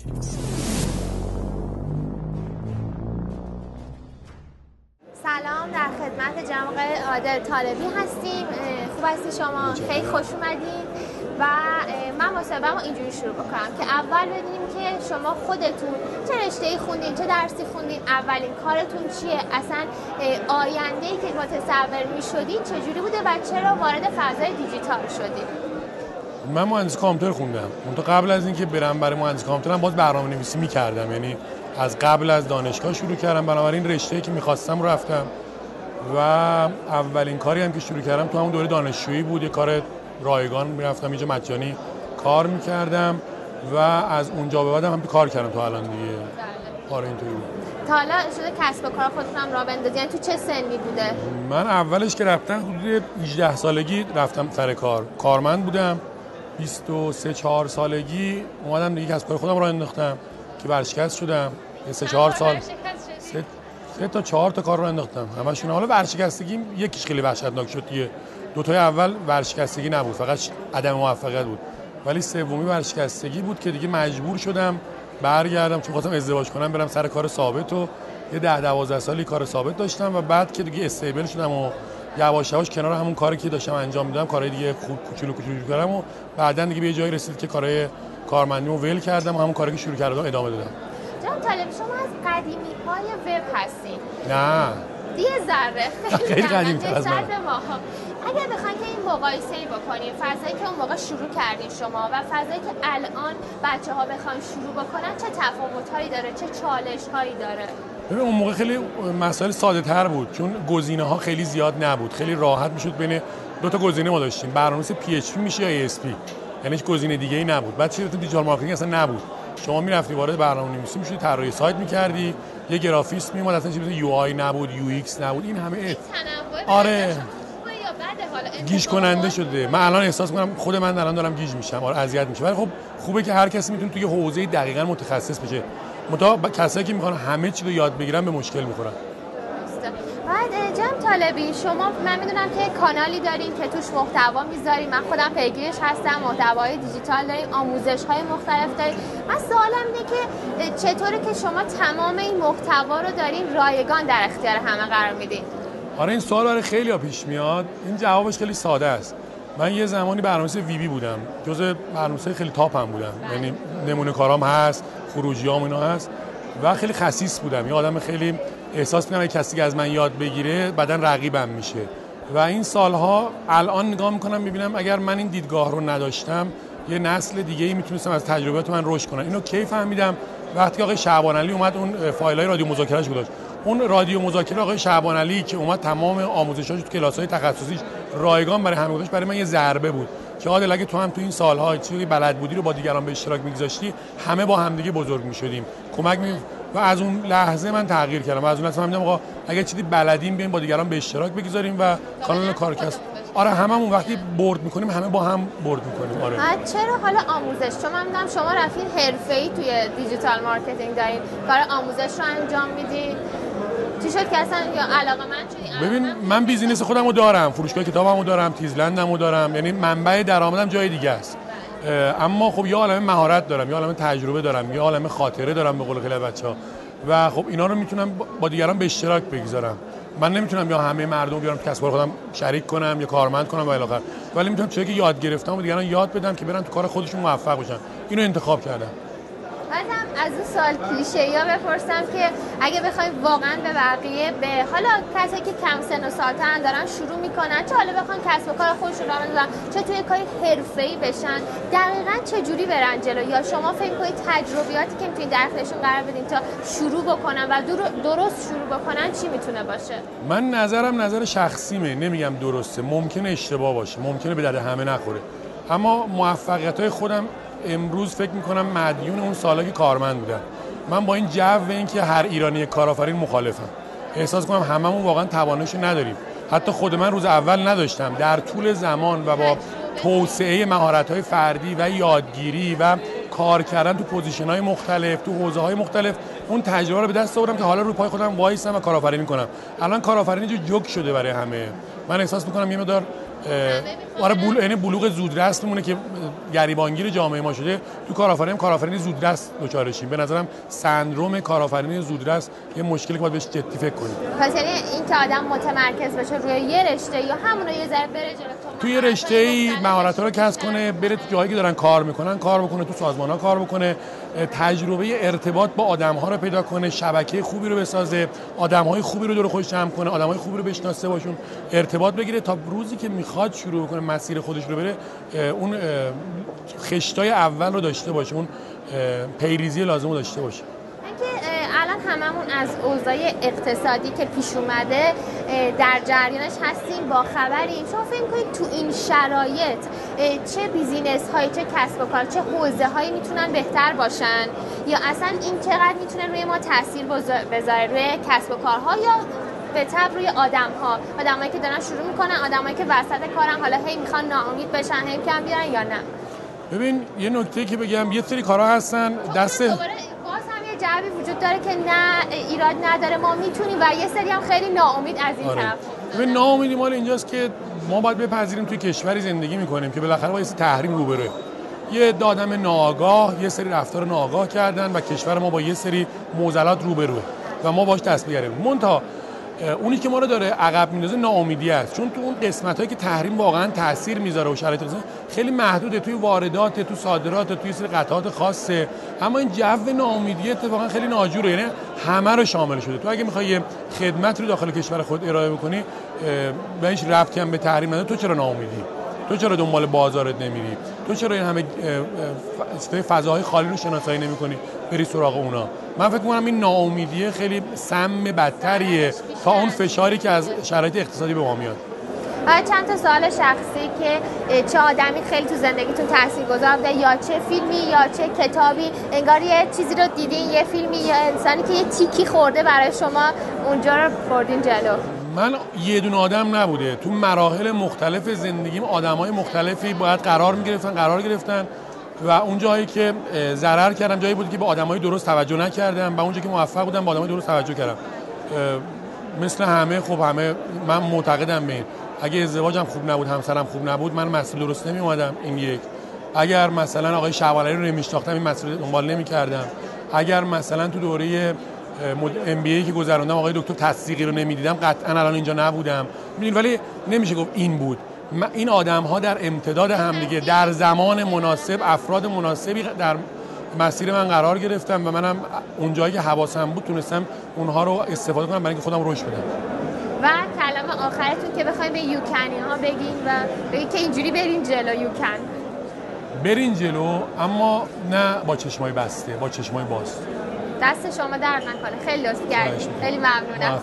سلام در خدمت آقای عادل طالبی هستیم. خوب هستی شما؟ خیلی خوش اومدین. و من مصاحبه‌مو اینجوری شروع بکنم که اول بدونیم که شما خودتون چه رشته‌ای خوندین چه درسی خوندین اولین کارتون چیه؟ اصلا آینده‌ای که متصور می‌شدین چجوری بوده و چرا وارد فضای دیجیتال شدین؟ من مهندسی کامپیوتر خوندم. اون قبل از اینکه برم برای مهندسی کامپیوترم باز برنامه نویسی می‌کردم. یعنی از قبل از دانشگاه شروع کردم. بنابراین رشته که می‌خواستم رفتم. و اولین کاری هم که شروع کردم تو همون دوره دانشجویی بود. یه کار رایگان می‌رفتم اینجا مجانی کار می‌کردم. و از اونجا به بعدم هم کار کردم تا الان دیگه. بله. آره اینطوری بود. تا حالا شده کسب و کار خودتون هم راه بندازی. یعنی تو چه سنی بوده؟ من اولش که رفتم حدود 18 سالگی رفتم سر کار. کارمند بودم. 23 4 سالگی اومدم دیگه کسب کار خودم راه انداختم که ورشکست شدم. یه سه چهار سال. سه, سه تا چهار تا کار رو انداختم. همشون حالا ورشکستگی یکیش خیلی وحشتناک شد دیگه. دو تای اول ورشکستگی نبود فقط عدم موفقیت بود. ولی سومی ورشکستگی بود که دیگه مجبور شدم برگردم چون خواستم ازدواج کنم برم سر کار ثابت و یه ده دوازده سالی کار ثابت داشتم و بعد که دیگه استیبل شدم و یواش یواش کنار همون کاری که داشتم انجام می‌دادم کارهای دیگه خوب کوچولو کوچولو کردم و بعدا دیگه به جایی رسید که کارهای کارمندیمو ول کردم و همون کاری که شروع کردم ادامه دادم. جان طالب شما از قدیمی های وب هستین نه. یه ذره. خیلی قدیمی تر از من. اگر بخواین که این مقایسه ای بکنیم فضایی که اون موقع شروع کردین شما و فضایی که الان بچه ها بخوان شروع بکنن چه تفاوت هایی داره چه چالش هایی داره؟ ببین اون موقع خیلی مسائل ساده تر بود چون گزینه ها خیلی زیاد نبود. خیلی راحت می‌شد بین دو تا گزینه ما داشتیم. برنامه‌نویس PHP میشه یا ASP یعنی هیچ گزینه دیگه ای نبود. بعد چه digital marketing اصلا نبود. شما می‌رفتی وارد برنامه نویسی می‌شدی طراحی سایت می‌کردی یه گرافیست میومد اصلا چیزی UI نبود UX نبود این همه ات آره. گیج کننده شده. من الان احساس می‌کنم خود من الان دارم گیج میشم. آره اذیت میشه ولی خب خوبه که هر کسی می‌تونه توی حوزه دقیقا متخصص بشه. متا کسایی که می‌خوان همه چی رو یاد بگیرن به مشکل می‌خورن. بعد جم طالبی شما من می‌دونم که کانالی دارین که توش محتوا می‌ذاریم من خودم پیگیرش هستم محتوای دیجیتال داریم آموزش های مختلف داریم من سوالم اینه که چطوره که شما تمام این محتوا رو دارین رایگان در اختیار همه قرار میدین؟ آره این سوال برای خیلی ها پیش میاد. این جوابش خیلی ساده است. من یه زمانی برنامه‌نویس وی بی بودم. جزء برنامه‌نویس خیلی تاپ هم بودم. یعنی نمونه کارام هست خروجیام اینا هست. و خیلی خصیص بودم. یه آدم خیلی احساس می‌کنم کسی که از من یاد بگیره بعدا رقیبم میشه. و این سالها الان نگاه می‌کنم می‌بینم اگر من این دیدگاه رو نداشتم یه نسل دیگه ای می‌تونستم از تجربیات من رشد کنم. اینو کی فهمیدم؟ وقتی آقای شعبان علی اومد اون فایل های رادیو مذاکرهش گذاشت. اون رادیو مذاکره آقای شعبان علی که اومد تمام آموزشاش تو کلاس های تخصصیش رایگان برای همه گذاشت برای من یه ضربه بود. که عادل اگه تو هم تو این سالها چیزی بلد بودی رو با دیگران به اشتراک میگذاشتی همه با همدیگه بزرگ می‌شدیم. کمک می و از اون لحظه من تغییر کردم. و از اون لحظه فهمیدم آقا اگه چیزی بلدیم بیایم با دیگران به اشتراک بگذاریم و کانال کارکست آره هممون وقتی برد می‌کنیم همه با هم برد می‌کنیم. آره. چرا حالا آموزش؟ چون من می‌دونم شما رفتین حرفه‌ای توی digital marketing دارین کار آموزش رو انجام میدین. چی شد که اصلا یا علاقه من ببین من بیزینس خودم رو دارم فروشگاه کتابم رو دارم تیزلندم رو دارم یعنی منبع درآمدم جای دیگه است. اما خب یه عالمه مهارت دارم یه عالمه تجربه دارم یه عالمه خاطره دارم به قول خیلی بچه‌ها. و خب اینا رو می‌تونم با دیگران به اشتراک بگذارم. من نمی‌تونم یا همه مردم بیارم کسب خودم شریک کنم یا کارمند کنم و الی ولی می‌تونم چیزی که یاد گرفتم و دیگران یاد بدم که برن تو کار خودشون موفق بشن. اینو انتخاب کردم. از اون سال کلیشه یا بپرسم که اگه بخوایم واقعا به بقیه به حالا کسایی که کم سن و سالتن دارن شروع می‌کنن چه حالا بخوان کسب و کار خودشون رو بندازن چه توی کاری حرفه‌ای بشن دقیقا چه جوری برن جلو؟ یا شما فکر کنید تجربیاتی که می‌تونید در قرار بدین تا شروع بکنن و درست شروع بکنن چی می‌تونه باشه؟ من نظرم نظر شخصیمه نمیگم درسته. ممکنه اشتباه باشه ممکنه به درد همه نخوره. اما موفقیت های خودم امروز فکر می‌کنم مدیون اون سالا که کارمند بودم من با این جو اینکه هر ایرانی کارآفرین مخالفم. احساس کنم هممون واقعا توانش نداریم. حتی خود من روز اول نداشتم. در طول زمان و با توسعه مهارت های فردی و یادگیری و کار کردن تو position های مختلف تو حوزه های مختلف اون تجربه رو به دست آوردم که حالا رو پای خودم وایسم و کارآفرینی کنم. الان کارآفرینی جو جوک شده برای همه. من احساس می‌کنم یه مقدار آره بول... یعنی بلوغ زودرس میمونه که گریبانگیر جامعه ما شده. تو کارآفرینی کارآفرینی زودرس دوچارشیم به نظرم سندروم کارآفرینی زودرس یه مشکلی که باید بهش جدی فکر کنیم. پس یعنی این که آدم متمرکز بشه روی یه رشته یا همون یه ذره بره جلو توی رشته ای مهارت رو کسب کنه بره تو جایی که دارن کار می‌کنن کار بکنه تو سازمان ها کار بکنه تجربه ارتباط با آدم ها رو پیدا کنه شبکه خوبی رو بسازه آدم های خوبی رو دور خودش جمع کنه آدم های خوبی رو بشناسه باشون ارتباط بگیره تا روزی که می‌خواد شروع کنه مسیر خودش رو بره اون خشتای اول رو داشته باشه اون پیریزی لازم رو داشته باشه. هممون از اوضاع اقتصادی که پیش اومده در جریانش هستیم با خبریم. شما فکر کنید تو این شرایط چه بیزینس هایی چه کسب و کار چه حوزه هایی می‌تونن بهتر باشن؟ یا اصلا این چقدر می‌تونه روی ما تاثیر بذاره روی کسب و کارها یا به تب روی آدم ها آدمایی که دارن شروع می‌کنن آدمایی که وسط کارن حالا هی می‌خوان ناامید بشن هی کم بیارن یا نه؟ ببین یه نکته که بگم یه سری کارها هستن دست جعبی وجود داره که نه ایراد نداره. ما می‌تونیم و یه سری هم خیلی ناامید از این آره. طرف. به ناامیدی مال اینجاست که ما باید بپذیریم توی کشوری زندگی می‌کنیم که بالاخره با یه تحریم روبروه. یه دادم ناآگاه یه سری رفتار ناآگاه کردن و کشور ما با یه سری معضلات روبروه و ما باش دست بیاریم مونتا اونی که ما رو داره عقب میندازه ناامیدی است. چون تو اون قسمت هایی که تحریم واقعا تاثیر می‌ذاره و شرایط خیلی محدوده. توی واردات تو صادرات توی سری قطعات خاصه. اما این جو ناامیدی اتفاقا خیلی ناجوره. یعنی همه رو شامل شده. تو اگه می‌خوای خدمت رو داخل کشور خود ارائه بکنی به هیچ ربطی هم به تحریم نداره. تو چرا ناامیدی؟ تو چرا دنبال بازارت نمیری؟ تو چرا این همه فضاهای خالی رو شناسایی نمی‌کنی؟ بری سراغ اونا. من فکر کنم این ناامیدی خیلی سم بدتریه تا اون فشاری که از شرایط اقتصادی به ما میاد. چند تا سوال شخصی که چه آدمی خیلی تو زندگیتون تاثیر گذار یا چه فیلمی یا چه کتابی؟ انگار یه چیزی رو دیدین یه فیلمی یا انسانی که یه تیکی خورده برای شما اونجا رو بردین جلو. من یه دون آدم نبوده. تو مراحل مختلف زندگیم آدم های مختلفی باید قرار می گرفتن قرار گرفتن. و اون جایی که ضرر کردم جایی بود که به های درست توجه نکردم. و اونجایی که موفق بودم به های درست توجه کردم. مثل همه خب همه من معتقدم به این. اگه ازدواجم خوب نبود همسرم خوب نبود من مسئول درست نمی اومدم این یک. اگر مثلا آقای شعبانی رو نمیشناختم این مسئول دنبال نمی کردم اگر مثلا تو دوره ام بی ای که گذروندم آقای دکتر تصدیقی رو نمی‌دیدم قطعا الان اینجا نبودم. می‌دونید ولی نمیشه گفت این بود. این آدم ها در امتداد همدیگه در زمان مناسب افراد مناسبی در مسیر من قرار گرفتم و منم اونجایی که حواسم بود تونستم اونها رو استفاده کنم برای اینکه خودم رشد بدم. و کلام آخرتون که بخوایم به یوکنی ها بگین و بگین که اینجوری برین جلو یوکن برین جلو اما نه با چشمای بسته با چشمای باز. دست شما درد نکنه خیلی لطف کردید خیلی ممنونم.